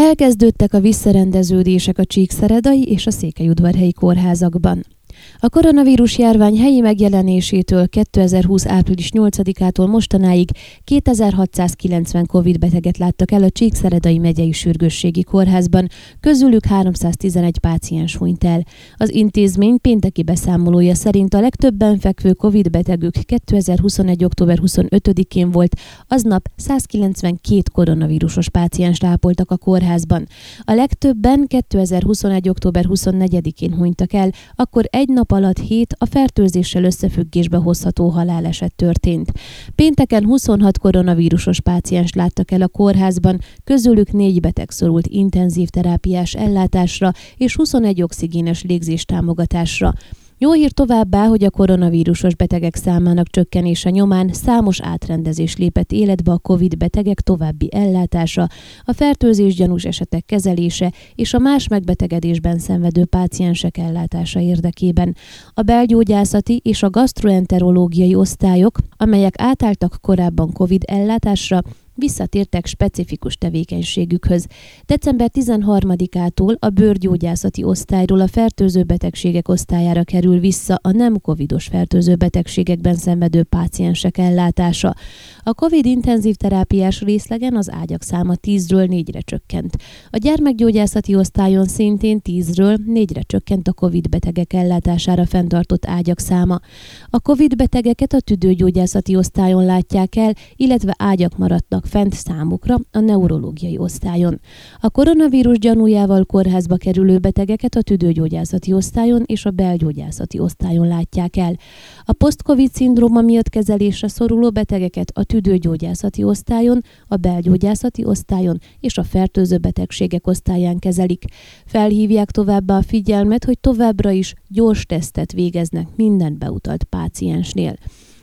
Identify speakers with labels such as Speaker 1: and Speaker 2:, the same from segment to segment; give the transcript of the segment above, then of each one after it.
Speaker 1: Elkezdődtek a visszarendeződések a Csíkszeredai és a Székelyudvarhelyi kórházakban. A koronavírus járvány helyi megjelenésétől 2020. április 8-ától mostanáig 2690 COVID beteget láttak el a Csíkszeredai megyei sürgősségi kórházban, közülük 311 páciens hunyt el. Az intézmény pénteki beszámolója szerint a legtöbben fekvő COVID betegük 2021. október 25-én volt, aznap 192 koronavírusos páciens lápoltak a kórházban. A legtöbben 2021. október 24-én hunytak el, akkor egy nap alatt 7 a fertőzéssel összefüggésbe hozható haláleset történt. Pénteken 26 koronavírusos páciens láttak el a kórházban, közülük 4 beteg szorult intenzív terápiás ellátásra és 21 oxigénes légzés támogatásra. Jó hír továbbá, hogy a koronavírusos betegek számának csökkenése nyomán számos átrendezés lépett életbe a COVID betegek további ellátása, a fertőzés gyanús esetek kezelése és a más megbetegedésben szenvedő páciensek ellátása érdekében. A belgyógyászati és a gastroenterológiai osztályok, amelyek átálltak korábban COVID ellátásra, visszatértek specifikus tevékenységükhöz. December 13-ától a bőrgyógyászati osztályról a fertőző betegségek osztályára kerül vissza a nem covidos fertőző betegségekben szenvedő páciensek ellátása. A covid intenzív terápiás részlegen az ágyak száma 10-ről 4-re csökkent. A gyermekgyógyászati osztályon szintén 10-ről 4-re csökkent a covid betegek ellátására fenntartott ágyak száma. A covid betegeket a tüdőgyógyászati osztályon látják el, illetve ágyak maradtak fent számukra a neurológiai osztályon. A koronavírus gyanújával kórházba kerülő betegeket a tüdőgyógyászati osztályon és a belgyógyászati osztályon látják el. A post-covid szindróma miatt kezelésre szoruló betegeket a tüdőgyógyászati osztályon, a belgyógyászati osztályon és a fertőző betegségek osztályán kezelik. Felhívják továbbá a figyelmet, hogy továbbra is gyors tesztet végeznek minden beutalt páciensnél.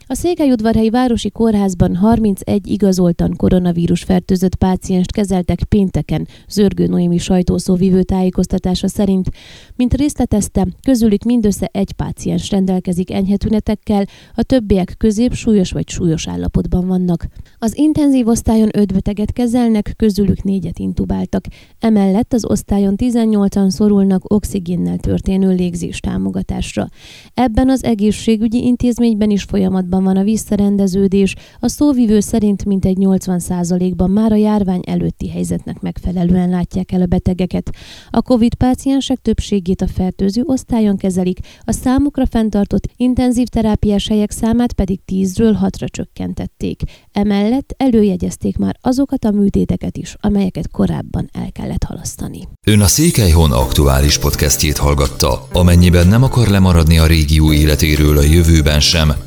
Speaker 1: A Székelyudvarhelyi Városi Kórházban 31 igazoltan koronavírus fertőzött pácienst kezeltek pénteken, Zörgő Noémi sajtószóvivő tájékoztatása szerint. Mint részletezte, közülük mindössze egy páciens rendelkezik enyhe tünetekkel, a többiek közép súlyos vagy súlyos állapotban vannak. Az intenzív osztályon 5 beteget kezelnek, közülük négyet intubáltak. Emellett az osztályon 18-an szorulnak oxigénnel történő légzés támogatásra. Ebben az egészségügyi intézményben is folyamatban folyamatban van a visszarendeződés, a szóvivő szerint mintegy 80%-ban már a járvány előtti helyzetnek megfelelően látják el a betegeket. A COVID páciensek többségét a fertőző osztályon kezelik, a számukra fenntartott intenzív terápiás helyek számát pedig 10-ről 6-ra csökkentették. Emellett előjegyezték már azokat a műtéteket is, amelyeket korábban el kellett halasztani.
Speaker 2: Ön a Székelyhon aktuális podcastjét hallgatta. Amennyiben nem akar lemaradni a régió életéről a jövőben sem,